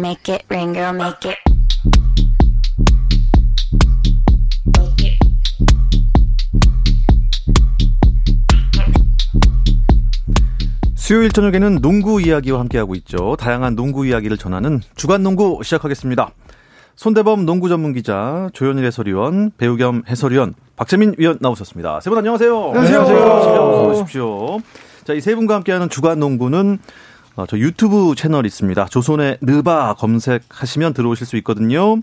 make it rain, girl, make it. 수요일 저녁에는 농구 이야기와 함께하고 있죠. 다양한 농구 이야기를 전하는 주간 농구 시작하겠습니다. 손대범 농구 전문 기자, 조현일 해설위원, 배우 겸 해설위원, 박재민 위원 나오셨습니다. 세 분 안녕하세요. 안녕하세요. 어서 오십시오. 자, 이 세 분과 함께하는 주간 농구는 어, 저 유튜브 채널 있습니다. 조선의 느바 검색하시면 들어오실 수 있거든요.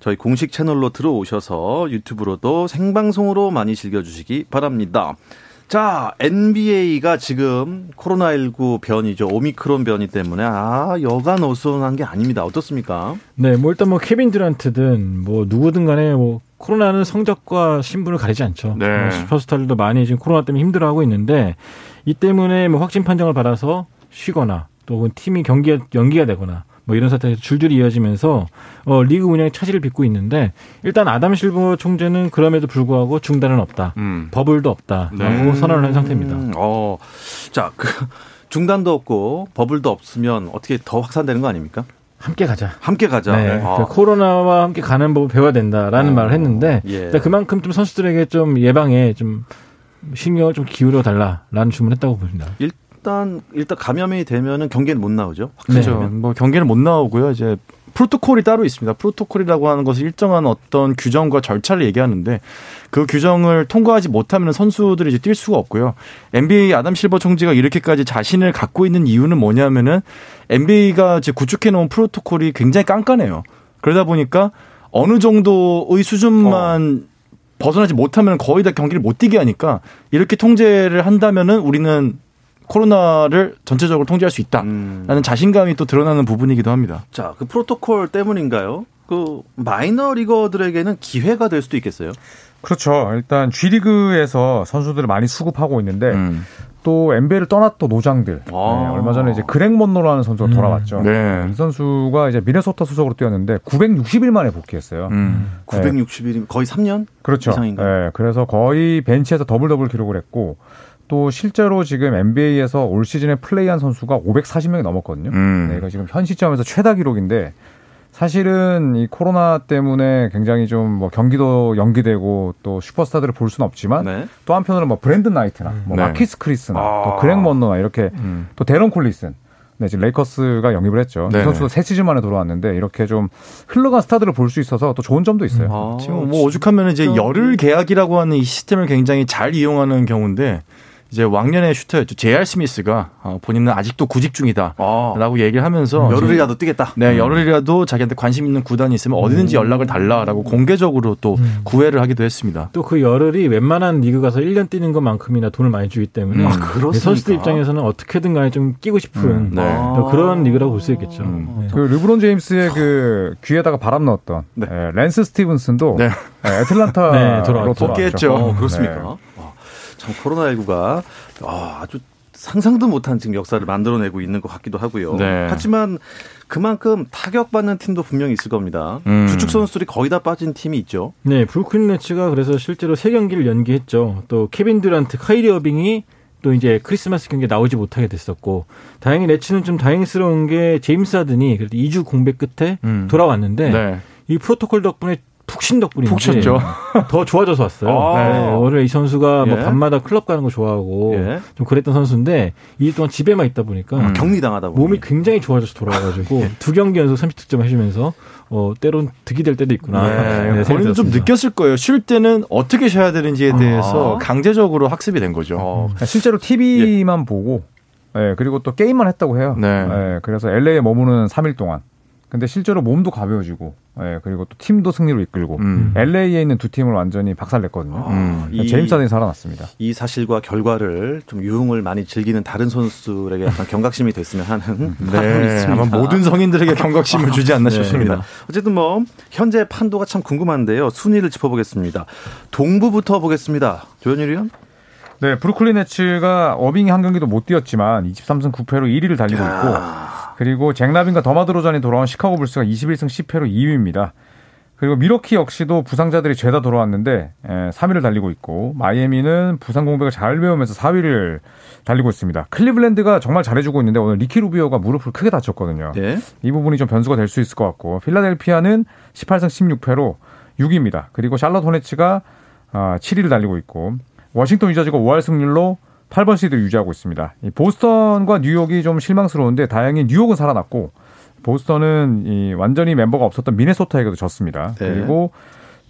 저희 공식 채널로 들어오셔서 유튜브로도 생방송으로 많이 즐겨주시기 바랍니다. 자, NBA가 지금 코로나19 변이죠. 오미크론 변이 때문에 아, 여간 어수선한 게 아닙니다. 어떻습니까? 네, 뭐 일단 뭐 케빈 드란트든 뭐 누구든 간에 뭐 코로나는 성적과 신분을 가리지 않죠. 네. 뭐 슈퍼스타들도 많이 지금 코로나 때문에 힘들어하고 있는데 이 때문에 뭐 확진 판정을 받아서 쉬거나 또 혹은 팀이 경기가 연기가 되거나 뭐 이런 사태가 줄줄이 이어지면서 어, 리그 운영에 차질을 빚고 있는데 일단 아담 실버 총재는 그럼에도 불구하고 중단은 없다. 음. 버블도 없다라고 네. 선언을 한 상태입니다. 음, 어, 자, 그 중단도 없고 버블도 없으면 어떻게 더 확산되는 거 아닙니까? 함께 가자. 함께 가자. 네, 아, 그 코로나와 함께 가는 법을 배워야 된다라는 어, 말을 했는데 예. 그만큼 좀 선수들에게 좀 예방에 좀 신경을 좀 기울여 달라라는 주문했다고 봅니다. 일단 일단 감염이 되면은 경기는 못 나오죠. 네. 그렇죠. 뭐 경기는 못 나오고요. 이제 프로토콜이 따로 있습니다. 프로토콜이라고 하는 것은 일정한 어떤 규정과 절차를 얘기하는데 그 규정을 통과하지 못하면 선수들이 이제 뛸 수가 없고요. NBA 아담 실버 총재가 이렇게까지 자신을 갖고 있는 이유는 뭐냐면은 NBA가 이제 구축해 놓은 프로토콜이 굉장히 깐깐해요. 그러다 보니까 어느 정도의 수준만 벗어나지 못하면 거의 다 경기를 못 뛰게 하니까 이렇게 통제를 한다면은 우리는 코로나를 전체적으로 통제할 수 있다라는 음. 자신감이 또 드러나는 부분이기도 합니다. 자, 그 프로토콜 때문인가요? 그 minor leaguer들에게는 기회가 될 수도 있겠어요. 그렇죠. 일단 G리그에서 선수들을 많이 수급하고 있는데 음. 또 NBA를 떠났던 노장들. 아. 네, 얼마 전에 이제 그렉 먼로라는 선수가 음. 돌아왔죠. 네. 이 선수가 이제 미네소타 소속으로 뛰었는데 960일 만에 복귀했어요. 음. 960일이면 거의 3년? 그렇죠. 이상인가요? 네, 그래서 거의 벤치에서 double double 기록을 했고 또 실제로 지금 NBA에서 올 시즌에 플레이한 선수가 540명이 넘었거든요. 음. 네, 이거 지금 현 시점에서 최다 기록인데 사실은 이 코로나 때문에 굉장히 좀 뭐 경기도 연기되고 또 슈퍼스타들을 볼 수는 없지만 네. 또 한편으로는 뭐 브랜든 나이트나 뭐 네. 마키스 크리스나 아. 또 그렉 먼로나 이렇게 음. 또 대런 콜리슨 네, 지금 레이커스가 영입을 했죠. 이 네네. 선수도 세 시즌 만에 돌아왔는데 이렇게 좀 흘러간 스타들을 볼 수 있어서 또 좋은 점도 있어요. 아, 지금 뭐 오죽하면 이제 열흘 계약이라고 하는 이 시스템을 굉장히 잘 이용하는 경우인데 이제 왕년의 슈터였죠. J.R. 스미스가 어, 본인은 아직도 구직 중이다라고 아, 얘기를 하면서 열흘이라도 뛰겠다. 네, 열흘이라도 자기한테 관심 있는 구단이 있으면 어디든지 연락을 달라라고 공개적으로 또 구애를 하기도 했습니다. 또 그 열흘이 웬만한 리그 가서 1년 뛰는 것만큼이나 돈을 많이 주기 때문에 음. 아, 그렇습니까? 선수들 입장에서는 어떻게든 간에 좀 끼고 싶은 네. 또 그런 리그라고 볼 수 있겠죠. 음. 네. 그 르브론 제임스의 그 귀에다가 바람 넣었던 네. 예, 랜스 스티븐슨도 네. 예, 애틀란타로 네, 돌아왔죠. 복귀했죠. 어, 그렇습니까? 참 코로나19가 아, 아주 상상도 못한 지금 역사를 만들어내고 있는 것 같기도 하고요. 네. 하지만 그만큼 타격받는 팀도 분명히 있을 겁니다. 음. 주축 선수들이 거의 다 빠진 팀이 있죠. 네, 브루클린 네츠가 그래서 실제로 세 경기를 연기했죠. 또 케빈 듀란트, 카이리 어빙이 또 이제 크리스마스 경기에 나오지 못하게 됐었고 다행히 네츠는 좀 다행스러운 게 제임스 하든이 그래도 2주 공백 끝에 음. 돌아왔는데 네. 이 프로토콜 덕분에 푹쉰 덕분인지 푹 쉬었죠. 더 좋아져서 왔어요. 아. 네, 원래 이 선수가 뭐 예. 밤마다 클럽 가는 거 좋아하고 예. 좀 그랬던 선수인데 2주 동안 집에만 있다 보니까 음. 격리당하다 보니. 몸이 굉장히 좋아져서 돌아와가지고 두 경기 연속 30득점 해주면서 어, 때론 득이 될 때도 있구나. 네, 생각이 본인도 좀 들었습니다. 느꼈을 거예요. 쉴 때는 어떻게 쉬어야 되는지에 대해서 아. 강제적으로 학습이 된 거죠. 어, 실제로 TV만 보고 예, 그리고 또 게임만 했다고 해요. 네. 예, 그래서 LA에 머무는 3일 동안. 근데 실제로 몸도 가벼워지고, 예, 그리고 또 팀도 승리로 이끌고, 음. LA에 있는 두 팀을 완전히 박살냈거든요. 아, 음. 이- 제임스 하든이 살아났습니다. 이 사실과 결과를 좀 유흥을 많이 즐기는 다른 선수들에게 약간 경각심이 됐으면 하는 바람이 네. 아마 모든 성인들에게 경각심을 주지 않나 네, 싶습니다. 그렇습니다. 어쨌든 뭐 현재 판도가 참 궁금한데요. 순위를 짚어보겠습니다. 동부부터 보겠습니다. 조현일 위원. 네, 브루클린 네츠가 어빙이 한 경기도 못 뛰었지만 23승 9패로 1위를 달리고 있고, 그리고 잭 라빈과 더마 드로잔이 돌아온 시카고 불스가 21승 10패로 2위입니다. 그리고 밀워키 역시도 부상자들이 죄다 돌아왔는데 3위를 달리고 있고 마이애미는 부상 공백을 잘 메우면서 4위를 달리고 있습니다. 클리블랜드가 정말 잘해주고 있는데 오늘 리키 루비오가 무릎을 크게 다쳤거든요. 네. 이 부분이 좀 변수가 될 수 있을 것 같고 필라델피아는 18승 16패로 6위입니다. 그리고 샬럿 호네츠가 7위를 달리고 있고 워싱턴 위저즈가 5할 승률로 8번 시드를 유지하고 있습니다. 보스턴과 뉴욕이 좀 실망스러운데 다행히 뉴욕은 살아났고 보스턴은 이 완전히 멤버가 없었던 미네소타에게도 졌습니다. 네. 그리고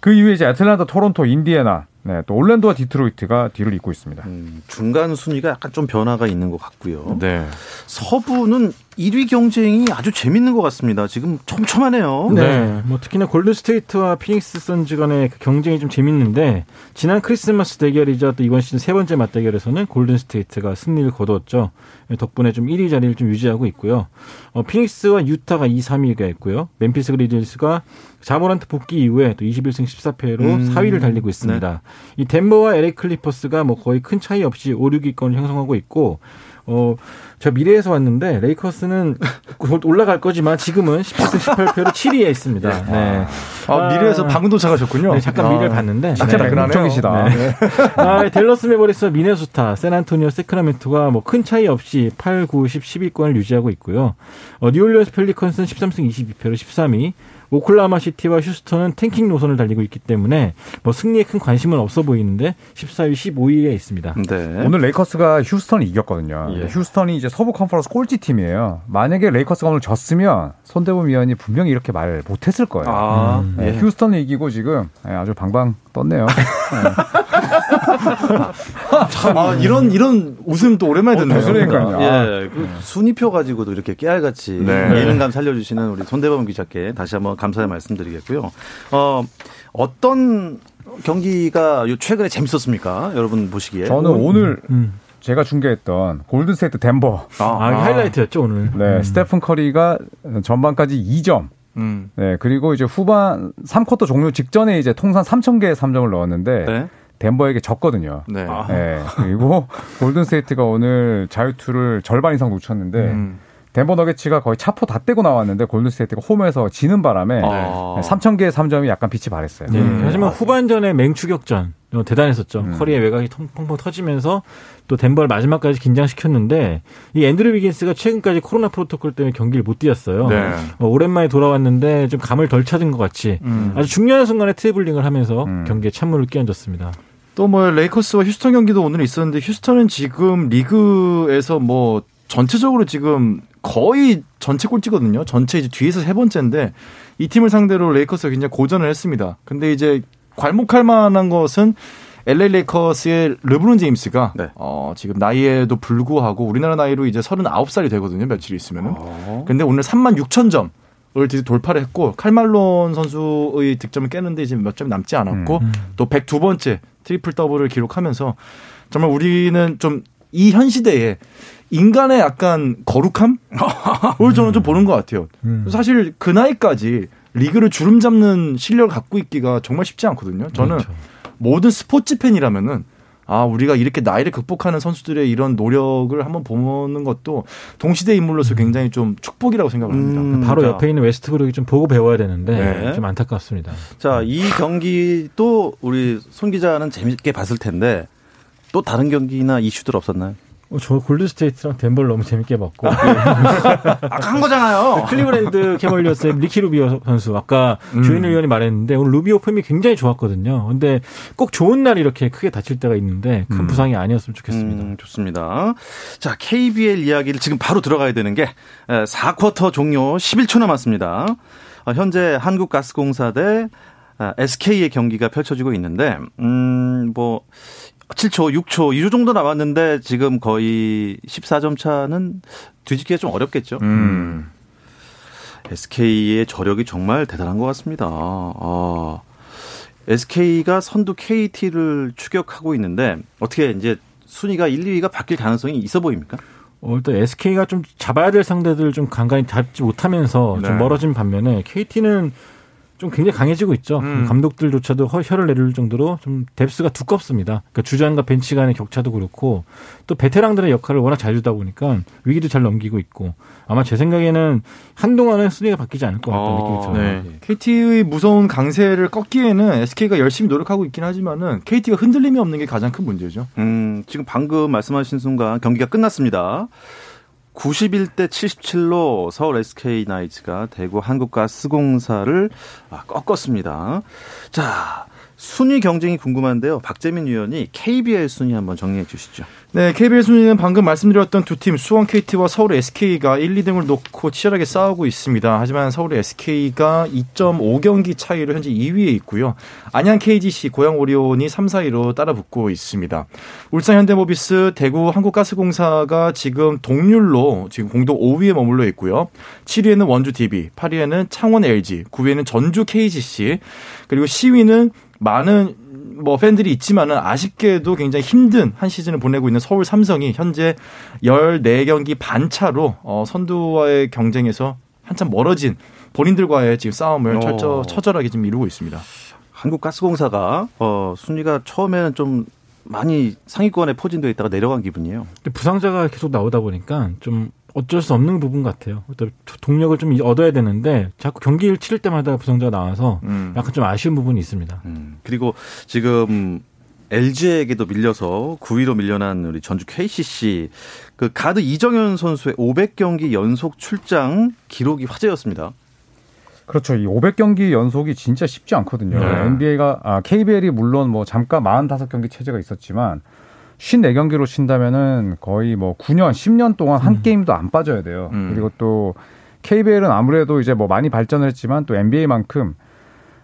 그 이후에 이제 애틀란타, 토론토, 인디애나, 네, 또 올랜도와 디트로이트가 뒤를 잇고 있습니다. 음, 중간 순위가 약간 좀 변화가 있는 것 같고요. 네. 서부는 1위 경쟁이 아주 재밌는 것 같습니다. 지금 촘촘하네요. 네. 네. 뭐 특히나 골든 스테이트와 피닉스 선즈 간의 그 경쟁이 좀 재밌는데 지난 크리스마스 대결이자 또 이번 시즌 세 번째 맞대결에서는 골든 스테이트가 승리를 거두었죠. 덕분에 좀 1위 자리를 좀 유지하고 있고요. 어, 피닉스와 유타가 2, 3위가 있고요. 멤피스 그리즐스가 자 모란트 복귀 이후에 또 21승 14패로 음. 4위를 달리고 있습니다. 네. 이 덴버와 LA 클리퍼스가 뭐 거의 큰 차이 없이 5, 6위권을 형성하고 있고 어, 저 미래에서 왔는데 레이커스는 올라갈 거지만 지금은 17승 18패로 7위에 있습니다. 네. 네. 아, 아, 미래에서 방금 도착하셨군요. 네, 잠깐 아, 미래를 봤는데. 진짜 네. 맹목적이시다. 네. 네. 아, 댈러스 매버릭스와 미네소타, 샌안토니오, 새크라멘토가 뭐 큰 차이 없이 8, 9, 10, 10위권을 유지하고 있고요. 어, 뉴올리언스 펠리컨스는 13승 22패로 13위, 오클라호마 시티와 휴스턴은 tanking 노선을 달리고 있기 때문에 뭐 승리에 큰 관심은 없어 보이는데 14위, 15위에 있습니다. 네. 오늘 레이커스가 휴스턴을 이겼거든요. 예. 휴스턴이 이제 서부 컨퍼런스 꼴찌 팀이에요. 만약에 레이커스가 오늘 졌으면 손대범 위원이 분명히 이렇게 말 못했을 거예요. 아, 음. 네. 예. 휴스턴을 이기고 지금 예, 아주 방방 떴네요. 참, 아, 이런 이런 웃음 또 오랜만에 듣네요. 어, 그러니까요. 예, 그 순위표 가지고도 이렇게 깨알같이 네. 예능감 살려주시는 우리 손대범 기자께 다시 한번 감사의 말씀드리겠고요. 어, 어떤 경기가 최근에 재밌었습니까? 여러분 보시기에. 저는 오늘 음. 제가 중계했던 골든스테이트 덴버. 아, 아, 하이라이트였죠 오늘. 네, 음. 스테픈 커리가 전반까지 2점. 음. 네, 그리고 이제 후반 3쿼터 종료 직전에 이제 통산 3,000개의 3점을 넣었는데 네. 덴버에게 졌거든요. 네. 네. 그리고 골든스테이트가 오늘 자유투를 절반 이상 놓쳤는데 음. 덴버 너게츠가 거의 차포 다 떼고 나왔는데 골든스테이트가 홈에서 지는 바람에 아. 3,000개의 3점이 약간 빛이 바랬어요. 네. 음. 하지만 후반전에 맹추격전 대단했었죠. 음. 커리의 외곽이 펑펑 터지면서 또 덴버를 마지막까지 긴장시켰는데 이 앤드류 위긴스가 최근까지 코로나 프로토콜 때문에 경기를 못 뛰었어요. 네. 어, 오랜만에 돌아왔는데 좀 감을 덜 찾은 것 같이 음. 아주 중요한 순간에 트래블링을 하면서 음. 경기에 찬물을 끼얹었습니다. 또 뭐 레이커스와 휴스턴 경기도 오늘 있었는데 휴스턴은 지금 리그에서 뭐 전체적으로 지금 거의 전체 꼴찌거든요. 전체 이제 뒤에서 세 번째인데 이 팀을 상대로 레이커스가 굉장히 고전을 했습니다. 근데 이제 괄목할 만한 것은 LA 레이커스의 르브론 제임스가 네. 어, 지금 나이에도 불구하고 우리나라 나이로 이제 39살이 되거든요. 며칠 있으면은. 어. 근데 오늘 3만 6천 점. 을 돌파를 했고 칼 말론 선수의 득점을 깼는데 이제 몇 점이 남지 않았고 음. 또 102번째 트리플 더블을 기록하면서 정말 우리는 좀 이 현 시대에 인간의 약간 거룩함을 저는 좀 보는 것 같아요. 음. 사실 그 나이까지 리그를 주름 잡는 실력을 갖고 있기가 정말 쉽지 않거든요. 저는 그렇죠. 모든 스포츠 팬이라면은 아, 우리가 이렇게 나이를 극복하는 선수들의 이런 노력을 한번 보는 것도 동시대 인물로서 굉장히 좀 축복이라고 생각을 합니다. 음, 바로 자. 옆에 있는 웨스트브룩이 좀 보고 배워야 되는데 네. 좀 안타깝습니다. 자, 이 경기도 우리 손 기자는 재밌게 봤을 텐데 또 다른 경기나 이슈들 없었나요? 어, 저 골드스테이트랑 덴버를 너무 재밌게 봤고. 아까 한 거잖아요. 클리브랜드 캐벌리어스의 리키 루비오 선수. 아까 음. 조현일 위원이 말했는데 오늘 루비오 폼이 굉장히 좋았거든요. 근데 꼭 좋은 날 이렇게 크게 다칠 때가 있는데 큰 음. 부상이 아니었으면 좋겠습니다. 음, 좋습니다. 자, KBL 이야기를 지금 바로 들어가야 되는 게 4쿼터 종료 11초 남았습니다. 어, 현재 한국가스공사 대 SK의 경기가 펼쳐지고 있는데, 음, 뭐, 7초, 6초, 2초 정도 남았는데 지금 거의 14점 차는 뒤집기가 좀 어렵겠죠. 음. SK의 저력이 정말 대단한 것 같습니다. 아, SK가 선두 KT를 추격하고 있는데 어떻게 이제 순위가 1, 2위가 바뀔 가능성이 있어 보입니까? 어, 일단 SK가 좀 잡아야 될 상대들 좀 간간히 잡지 못하면서 네. 좀 멀어진 반면에 KT는 좀 굉장히 강해지고 있죠. 음. 감독들조차도 허- 혀를 내릴 정도로 좀 뎁스가 두껍습니다. 그러니까 주전과 벤치 간의 격차도 그렇고 또 베테랑들의 역할을 워낙 잘 주다 보니까 위기도 잘 넘기고 있고 아마 제 생각에는 한동안은 순위가 바뀌지 않을 것 같다는 어, 느낌이 들어요. 네. KT의 무서운 강세를 꺾기에는 SK가 열심히 노력하고 있긴 하지만은 KT가 흔들림이 없는 게 가장 큰 문제죠. 음, 지금 방금 말씀하신 순간 경기가 끝났습니다. 91대 77로 서울 SK 나이츠가 대구 한국가스공사를 아, 꺾었습니다. 자, 순위 경쟁이 궁금한데요. 박재민 위원이 KBL 순위 한번 정리해 주시죠. 네, KBL 순위는 방금 말씀드렸던 두 팀 수원 KT와 서울 SK가 1, 2등을 놓고 치열하게 싸우고 있습니다. 하지만 서울 SK가 2.5경기 차이로 현재 2위에 있고요. 안양 KGC, 고양 오리온이 3, 4위로 따라붙고 있습니다. 울산 현대모비스, 대구 한국가스공사가 지금 동률로 지금 공동 5위에 머물러 있고요. 7위에는 원주 DB, 8위에는 창원 LG, 9위에는 전주 KGC, 그리고 10위는 많은 뭐 팬들이 있지만은 아쉽게도 굉장히 힘든 한 시즌을 보내고 있는 서울 삼성이 현재 14경기 반 차로 어 선두와의 경쟁에서 한참 멀어진 본인들과의 지금 싸움을 어. 철저, 처절하게 지금 이루고 있습니다. 한국가스공사가 어, 순위가 처음에는 좀 많이 상위권에 포진되어 있다가 내려간 기분이에요. 근데 부상자가 계속 나오다 보니까 좀 어쩔 수 없는 부분 같아요. 또 동력을 좀 얻어야 되는데 자꾸 경기를 치를 때마다 부상자가 나와서 음. 약간 좀 아쉬운 부분이 있습니다. 음, 그리고 지금 LG에게도 밀려서 9위로 밀려난 우리 전주 KCC 그 가드 이정현 선수의 500경기 연속 출장 기록이 화제였습니다. 그렇죠. 이 500경기 연속이 진짜 쉽지 않거든요. 네. NBA가 아, KBL이 물론 뭐 잠깐 45경기 체제가 있었지만 54경기로 친다면은 거의 뭐 9년, 10년 동안 한 게임도 안 빠져야 돼요. 음. 그리고 또 KBL은 아무래도 이제 뭐 많이 발전을 했지만 또 NBA만큼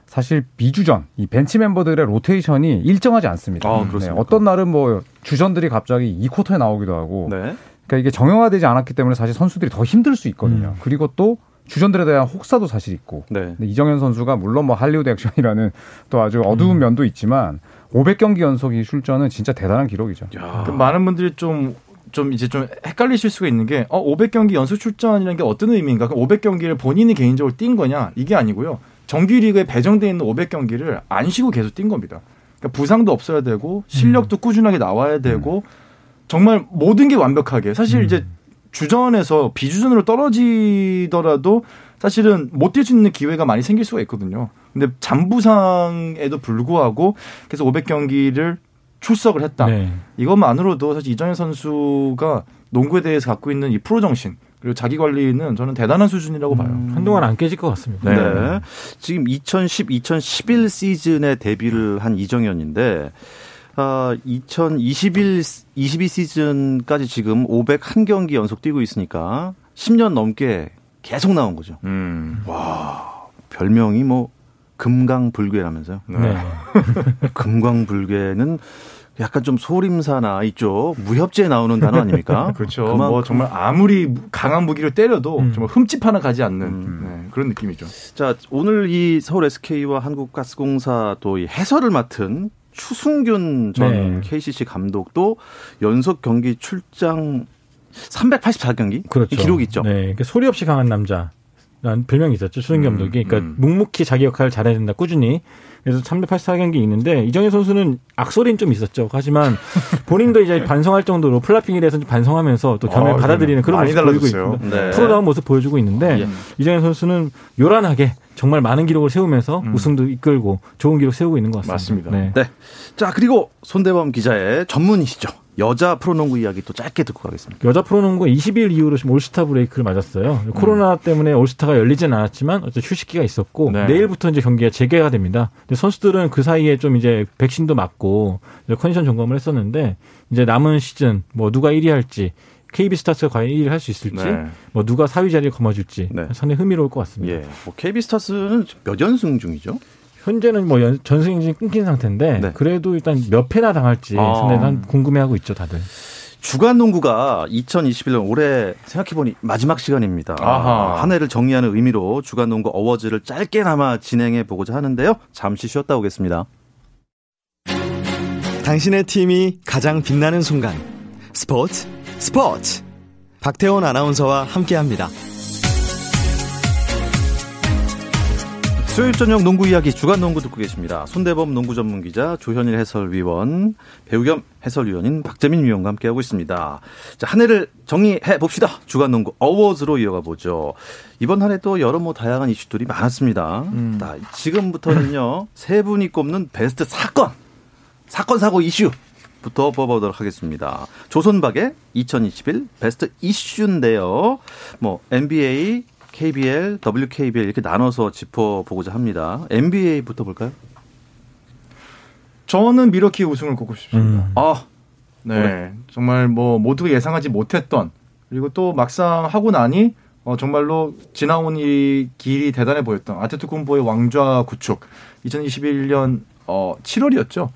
사실 비주전, 이 벤치 멤버들의 로테이션이 일정하지 않습니다. 아, 그렇습니까? 어떤 날은 뭐 주전들이 갑자기 2쿼터에 나오기도 하고 네. 그러니까 이게 정형화되지 않았기 때문에 사실 선수들이 더 힘들 수 있거든요. 음. 그리고 또 주전들에 대한 혹사도 사실 있고. 네. 근데 이정현 선수가 물론 뭐 할리우드 액션이라는 또 아주 어두운 음. 면도 있지만 500경기 연속 이 출전은 진짜 대단한 기록이죠. 야. 그 많은 분들이 좀, 좀 이제 좀 헷갈리실 수가 있는 게, 어, 500경기 연속 출전이라는 게 어떤 의미인가? 500경기를 본인이 개인적으로 뛴 거냐? 이게 아니고요. 정규리그에 배정돼 있는 500경기를 안 쉬고 계속 뛴 겁니다. 그러니까 부상도 없어야 되고, 실력도 꾸준하게 나와야 되고, 정말 모든 게 완벽하게. 사실 음. 이제 주전에서 비주전으로 떨어지더라도 사실은 못 뛸 수 있는 기회가 많이 생길 수가 있거든요. 근데 잠부상에도 불구하고 그래서 500경기를 출석을 했다. 네. 이것만으로도 사실 이정현 선수가 농구에 대해서 갖고 있는 이 프로 정신 그리고 자기 관리는 저는 대단한 수준이라고 봐요. 한동안 안 깨질 것 같습니다. 네. 지금 2010, 2011 시즌에 데뷔를 한 이정현인데, 아, 2021, 22 시즌까지 지금 501경기 연속 뛰고 있으니까 10년 넘게 계속 나온 거죠. 음. 별명이 뭐, 금강불괴라면서요. 네. 금강불괴는 약간 좀 소림사나 이쪽 무협지에 나오는 단어 아닙니까? 그렇죠. 그만큼- 뭐 정말 아무리 강한 무기를 때려도 음. 정말 흠집 하나 가지 않는 음. 네, 그런 느낌이죠. 자, 오늘 이 서울 SK와 한국가스공사 또이 해설을 맡은 추승균 전 네. KCC 감독도 연속 경기 출장 384경기 그렇죠. 기록이 있죠. 네, 그러니까 소리 없이 강한 남자. 라는 별명이 있었죠. 추승균, 감독이. 그러니까 음. 묵묵히 자기 역할을 잘해야 된다. 꾸준히. 그래서 384경기 있는데 이정현 선수는 악소리는 좀 있었죠. 하지만 본인도 이제 반성할 정도로 flopping에 대해서 반성하면서 또 견해를 아, 받아들이는 그런 모습 보이고 달라졌어요. 있습니다. 네. 프로다운 모습 보여주고 있는데 예. 이정현 선수는 요란하게 정말 많은 기록을 세우면서 음. 우승도 이끌고 좋은 기록 세우고 있는 것 같습니다. 맞습니다. 네. 네. 자, 그리고 손대범 기자의 전문이시죠. 여자 프로농구 이야기 또 짧게 듣고 가겠습니다. 여자 프로농구 20일 이후로 지금 올스타 브레이크를 맞았어요. 코로나 때문에 올스타가 열리진 않았지만 어떤 휴식기가 있었고 네. 내일부터 이제 경기가 재개가 됩니다. 근데 선수들은 그 사이에 좀 이제 백신도 맞고 이제 컨디션 점검을 했었는데 이제 남은 시즌 뭐 누가 1위 할지 KB 스타츠가 과연 1위를 할 수 있을지 네. 뭐 누가 4위 자리를 거머쥘지 네. 상당히 흥미로울 것 같습니다. 예. 뭐 KB스타스는 몇 연승 중이죠? 현재는 뭐 연- 전승이 끊긴 상태인데 네. 그래도 일단 몇 패나 당할지 아. 상당히 난 궁금해하고 있죠 다들. 주간 농구가 2021년 올해 생각해보니 마지막 시간입니다. 아하. 한 해를 정리하는 의미로 주간 농구 어워즈를 짧게나마 진행해 보고자 하는데요. 잠시 쉬었다 오겠습니다. 당신의 팀이 가장 빛나는 순간 스포츠 스포츠 박태원 아나운서와 함께 합니다. 수요일 저녁 농구 이야기 주간 농구 듣고 계십니다. 손대범 농구 전문 기자, 조현일 해설위원, 배우 겸 해설위원인 박재민 위원과 함께하고 있습니다. 자, 한 해를 정리해 봅시다. 주간 농구 어워즈로 이어가 보죠. 이번 한 해 또 여러 뭐 다양한 이슈들이 많았습니다. 음. 자, 지금부터는요, 세 분이 꼽는 베스트 사건, 사건 사고 이슈 부터 뽑아보도록 하겠습니다. 조선박의 2021 베스트 이슈인데요. 뭐 NBA, KBL, WKBL 이렇게 나눠서 짚어보고자 합니다. NBA부터 볼까요? 저는 미러키 우승을 꼽고 싶습니다. 음. 아, 네. 정말 뭐 모두가 예상하지 못했던 그리고 또 막상 하고 나니 어, 정말로 지나온 이 길이 대단해 보였던 아테토쿤보의 왕좌 구축 2021년 어, 7월이었죠.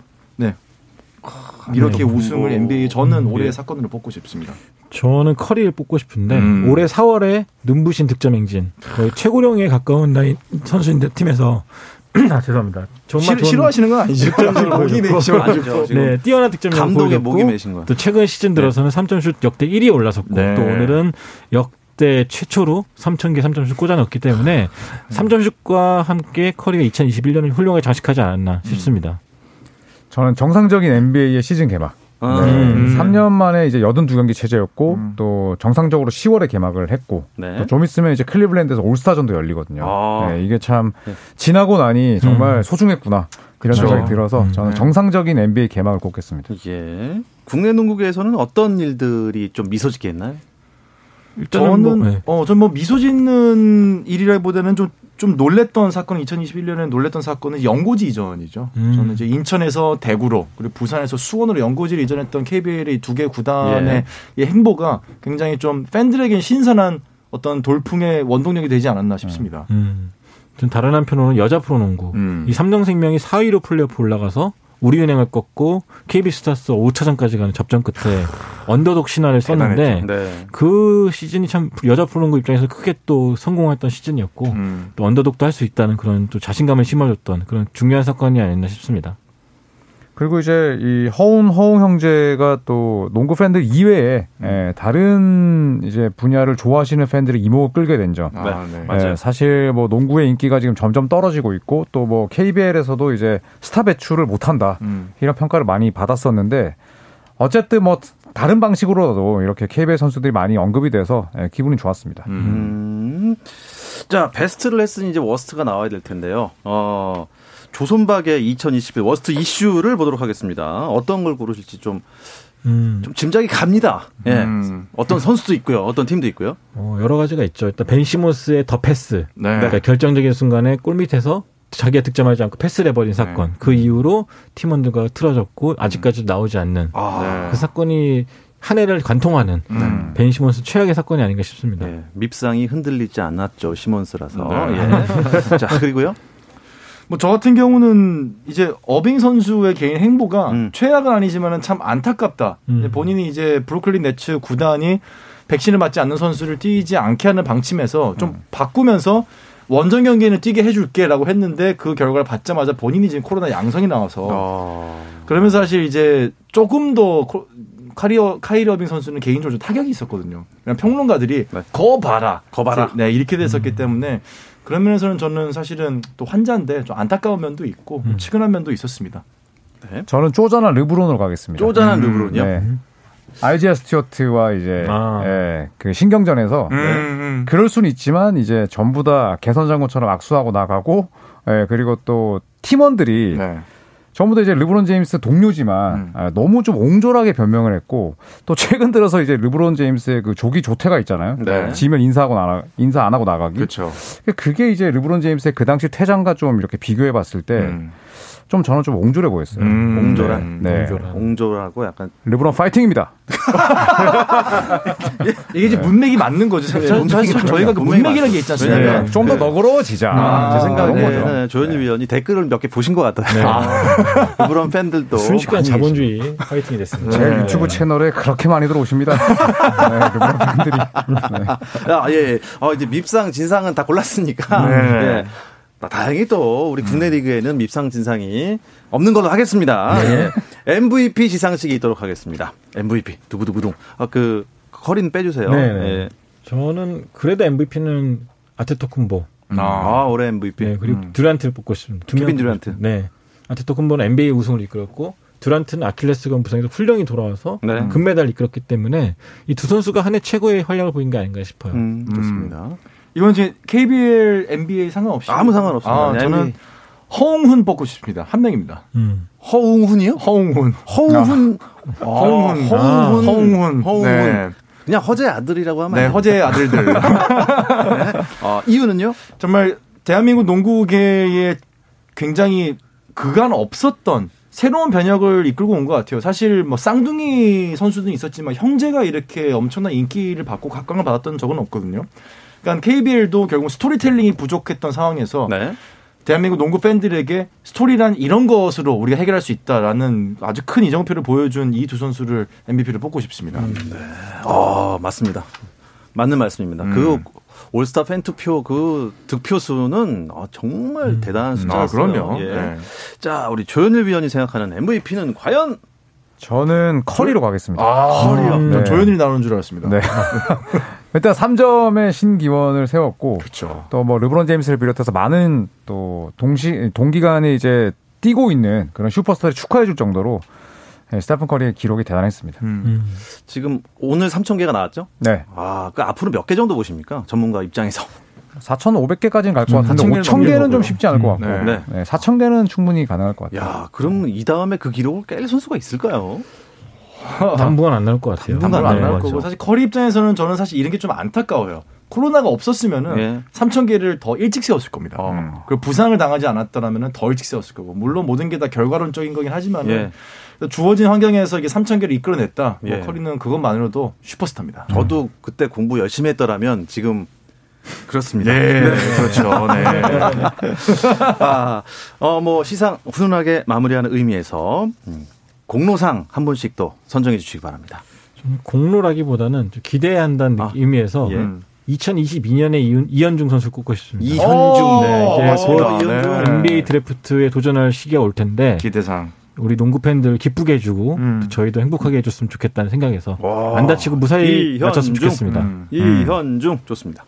네. 미러키 네. 우승을 NBA 저는 음, 올해의 예. 사건으로 뽑고 싶습니다. 저는 커리를 뽑고 싶은데 음. 올해 4월에 눈부신 득점 행진 거의 최고령에 가까운 나이 선수인데 팀에서 아 죄송합니다. 정말 싫, 싫어하시는 건 아니죠? 득점을 목이. 지금 네, 뛰어난 득점을 감독의 목이 매신 거야. 또 최근 시즌 들어서는 3점슛 역대 1위에 올라섰고 네. 또 오늘은 역대 최초로 3,000개 3점슛 꽂아 넣었기 때문에 3점슛과 함께 커리가 2021년을 훌륭하게 장식하지 않았나 싶습니다. 저는 정상적인 NBA의 시즌 개막. 아, 네, 음. 3년 만에 이제 82경기 체제였고 음. 또 정상적으로 10월에 개막을 했고 네. 또좀 있으면 이제 클리블랜드에서 올스타전도 열리거든요. 아. 네, 이게 참 네. 지나고 나니 정말 음. 소중했구나 이런 그쵸. 생각이 들어서 저는 네. 정상적인 NBA 개막을 꼽겠습니다. 예. 국내 농구계에서는 어떤 일들이 좀 미소 짓게 했나요? 일단은 저는 뭐, 네. 어, 전뭐 미소 짓는 일이라기보다는 좀, 좀 놀랬던 사건, 2021년에 놀랬던 사건은 연고지 이전이죠. 음. 저는 이제 인천에서 대구로, 그리고 부산에서 수원으로 연고지를 이전했던 KBL의 두 개 구단의 이 행보가 굉장히 좀 팬들에겐 신선한 어떤 돌풍의 원동력이 되지 않았나 싶습니다. 음. 전 다른 한편으로는 여자 프로농구 음. 이 삼성생명이 4위로 플레이오프 올라가서 우리은행을 꺾고 KB스타스 5차전까지 가는 접전 끝에 언더독 신화를 썼는데 네. 그 시즌이 참 여자 프로농구 입장에서 크게 또 성공했던 시즌이었고 음. 또 언더독도 할 수 있다는 그런 또 자신감을 심어줬던 그런 중요한 사건이 아니었나 싶습니다. 그리고 이제 이 허훈 허웅 형제가 또 농구 팬들 이외에 예, 다른 이제 분야를 좋아하시는 팬들의 이목을 끌게 된 점. 아, 네. 맞아요. 예, 사실 뭐 농구의 인기가 지금 점점 떨어지고 있고 또 뭐 KBL에서도 이제 스타 배출을 못 한다 음. 이런 평가를 많이 받았었는데 어쨌든 뭐 다른 방식으로라도 이렇게 KBL 선수들이 많이 언급이 돼서 예, 기분이 좋았습니다. 음. 음. 자, 베스트를 했으니 이제 worst가 나와야 될 텐데요. 어, 조손박의 2021 worst 이슈를 보도록 하겠습니다. 어떤 걸 고르실지 좀, 음, 좀 짐작이 갑니다. 예. 음. 어떤 선수도 있고요. 어떤 팀도 있고요. 어, 여러 가지가 있죠. 일단 벤 시몬스의 the pass. 네. 그러니까 결정적인 순간에 골 밑에서 자기가 득점하지 않고 패스를 해버린 사건. 네. 그 이후로 팀원들과 틀어졌고 아직까지 나오지 않는 아, 그 사건이 한 해를 관통하는 음. 벤 시몬스 최악의 사건이 아닌가 싶습니다. 예. 밉상이 흔들리지 않았죠. 시몬스라서. 네. 예. 자, 그리고요. 뭐 저 같은 경우는 이제 어빙 선수의 개인 행보가 음. 최악은 아니지만은 참 안타깝다. 음. 본인이 이제 브루클린 네츠 구단이 백신을 맞지 않는 선수를 뛰지 않게 하는 방침에서 좀 바꾸면서 원정 경기에는 뛰게 해줄게라고 했는데 그 결과를 받자마자 본인이 지금 코로나 양성이 나와서 어. 그러면서 사실 이제 조금 더 코- 카리어 카이리 어빙 선수는 개인적으로 좀 타격이 있었거든요. 그냥 평론가들이 네. 거 봐라, 거 봐라. 네 이렇게 됐었기 때문에 그런 면에서는 저는 사실은 또 환자인데 좀 안타까운 면도 있고 음. 측은한 면도 있었습니다. 저는 쪼잔한 르브론으로 가겠습니다. 쪼잔한 음, 르브론이요. 네. 아이지아 스튜어트와 이제 아. 예, 그 신경전에서 음. 그럴 수는 있지만 이제 전부 다 개선 장군처럼 악수하고 나가고 예, 그리고 또 팀원들이 네. 전부 다 이제 르브론 제임스 동료지만 음. 아, 너무 좀 옹졸하게 변명을 했고 또 최근 들어서 이제 르브론 제임스의 그 조기 조퇴가 있잖아요. 네. 지면 인사하고 나가 인사 안 하고 나가기. 그렇죠. 그게 이제 르브론 제임스의 그 당시 퇴장과 좀 이렇게 비교해 봤을 때 좀 음. 저는 좀 옹졸해 보였어요. 옹졸한? 네. 옹졸한. 옹졸하 고 약간 르브론 파이팅입니다. 이게 이제 문맥이 맞는 거죠. 사실, 네, 사실 저희가 그 문맥이 문맥이라는 게 맞죠. 있지 않습니까? 왜냐면 네. 좀더 그- 너그러워지자. 아, 제. 생각에는 조현일 위원이 댓글을 몇 개 보신 것 같아요. 르브론 팬들도 순식간에 많이 자본주의 파이팅이 됐습니다. 제 네. 유튜브 채널에 그렇게 많이 들어오십니다. 네, 르브론 팬들이. 네. 아, 예, 예. 어, 이제 밉상, 진상은 다 골랐으니까. 네. 예. 아, 다행히 또 우리 국내 리그에는 밉상, 진상이 없는 걸로 하겠습니다. 예. MVP 시상식이 있도록 하겠습니다. MVP. 두구두구둥. 아, 그, 커린 빼주세요. 네, 네. 예. 저는 그래도 MVP는 아테토쿤보. 아, 올해 MVP. 네, 그리고 듀란트를 뽑고 싶습니다. 두 케빈 명 듀란트. 네. 아테토쿤보는 NBA 우승을 이끌었고 듀란트는 아킬레스건 부상에서 훌륭히 돌아와서 네. 금메달을 이끌었기 때문에 이 두 선수가 한 해 최고의 활약을 보인 게 아닌가 싶어요. 음, 좋습니다. 이건 이제 KBL, NBA 상관없이 아무 상관없습니다. 아, 네, 저는. 허웅훈 뽑고 싶습니다. 한 명입니다. 음. 허웅훈이요? 허웅훈. 허웅훈. 아, 허웅훈. 허웅훈. 허웅훈. 허웅훈. 네. 그냥 허재 아들이라고 하면 네? 허재의 아들들. 아, 이유는요? 정말 대한민국 농구계에 굉장히 그간 없었던 새로운 변혁을 이끌고 온 것 같아요. 사실 뭐 쌍둥이 선수는 있었지만 형제가 이렇게 엄청난 인기를 받고 각광을 받았던 적은 없거든요. 그러니까 KBL도 결국 스토리텔링이 부족했던 상황에서 네. 대한민국 농구 팬들에게 스토리란 이런 것으로 우리가 해결할 수 있다라는 아주 큰 이정표를 보여준 이 두 선수를 MVP를 뽑고 싶습니다. 아, 맞습니다. 맞는 말씀입니다. 음. 그 올스타 팬 투표 그 득표 수는 아, 정말 대단한 숫자였어요. 아, 그럼요. 예. 네. 자, 우리 조현일 위원이 생각하는 MVP는 과연 저는 커리로 가겠습니다. 커리요. 네. 조현일이 나오는 줄 알았습니다. 네. 일단 3점의 신기원을 세웠고. 또 뭐 르브론 제임스를 비롯해서 많은 또 동시 동기간에 이제 뛰고 있는 그런 슈퍼스타를 축하해 줄 정도로 네, 스테픈 커리의 기록이 대단했습니다. 음. 음. 지금 오늘 3,000개가 나왔죠? 네. 아, 그 앞으로 몇 개 정도 보십니까? 전문가 입장에서. 4,500개까지는 갈 것 같은데 4,000개는 5,000개는 좀. 쉽지 않을 것 같고 네. 네. 네, 4,000개는 충분히 가능할 것 같아요. 야, 그럼 이 다음에 그 기록을 깰 선수가 있을까요? 당분간 안 나올 것 같아요. 당분간 안 네, 나올. 거고 사실 커리 입장에서는 저는 사실 이런 게 좀 안타까워요. 코로나가 없었으면은 예. 3천 개를 더 일찍 세웠을 겁니다. 어. 그리고 부상을 당하지 않았더라면 더 일찍 세웠을 거고 물론 모든 게 다 결과론적인 거긴 하지만 예. 은 주어진 환경에서 이게 3천 개를 이끌어냈다. 예. 뭐 커리는 그것만으로도 슈퍼스타입니다. 저도 그때 공부 열심히 했더라면 지금 그렇습니다. 예, 그렇죠. 네. 아, 어, 뭐 시상 훈훈하게 마무리하는 의미에서 음, 공로상 한 분씩 또 선정해 주시기 바랍니다. 좀 공로라기보다는 좀 기대한다는 아, 의미에서 예. 음. 2022년에 이은, 이현중 선수 꼽고 싶습니다. 이현중, 네, 이제 맞습니다. 곧 이현중. 네. NBA 드래프트에 도전할 시기가 올 텐데 기대상. 우리 농구 팬들 기쁘게 해주고 음. 또 저희도 행복하게 해줬으면 좋겠다는 생각에서 와. 안 다치고 무사히 이현중. 마쳤으면 좋겠습니다. 음. 이현중 좋습니다.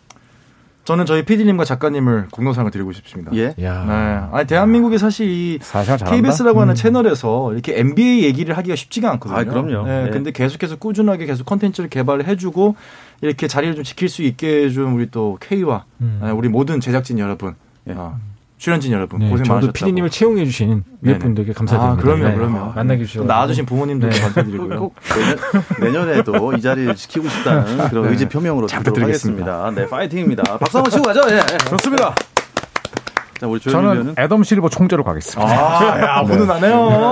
저는 저희 PD님과 작가님을 공로상을 드리고 싶습니다. 예. 야. 네. 아니, 대한민국에 사실 이. KBS라고 하는 채널에서 이렇게 NBA 얘기를 하기가 쉽지가 않거든요. 아, 그럼요. 네, 예. 근데 계속해서 꾸준하게 계속 컨텐츠를 개발을 해주고 이렇게 자리를 좀 지킬 수 있게 해준 우리 또 K와 음. 네, 우리 모든 제작진 여러분, 예. 아, 출연진 여러분 네, 고생 저도 많으셨다고. PD님을 채용해 주신 위에 분들께 감사드립니다. 아, 그럼요, 네, 그럼요. 만나게 또 주셔서 낳아주신 부모님들도 감사드리고요. 꼭 내년, 내년 에도 이 자리를 지키고 싶다는 그런 네. 의지 표명으로 부탁드리겠습니다. 네, 파이팅입니다. 박수 한번 치고 가죠. 예. 예. 좋습니다. 자, 우리 저는 애덤 실버 총재로 가겠습니다. 아, 야.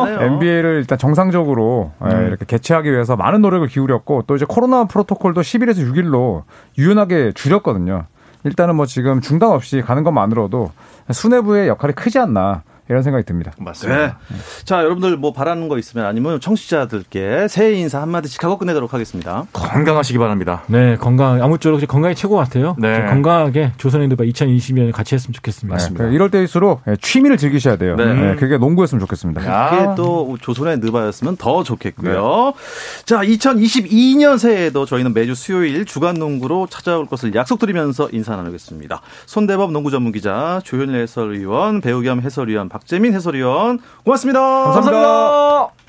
네. NBA를 일단 정상적으로 예, 이렇게 개최하기 위해서 많은 노력을 기울였고 또 이제 코로나 프로토콜도 10일에서 6일로 유연하게 줄였거든요. 일단은 뭐 지금 중단 없이 가는 것만으로도 수뇌부의 역할이 크지 않나 이런 생각이 듭니다. 맞습니다. 네. 자, 여러분들 뭐 바라는 거 있으면 아니면 청취자들께 새해 인사 한마디씩 하고 끝내도록 하겠습니다. 건강하시기 바랍니다. 네, 건강, 아무쪼록 건강이 최고 같아요. 네. 건강하게 조선의 누바 2020년을 같이 했으면 좋겠습니다. 맞습니다. 네, 이럴 때일수록 예, 취미를 즐기셔야 돼요. 네. 네, 그게 농구였으면 좋겠습니다. 야. 그게 또 조선의 느바였으면 더 좋겠고요. 자, 2022년 새해에도 저희는 매주 수요일 주간 농구로 찾아올 것을 약속드리면서 인사 나누겠습니다. 손대범 농구 전문 기자, 조현일 해설위원, 배우 겸 해설위원, 박재민 해설위원, 고맙습니다. 감사합니다.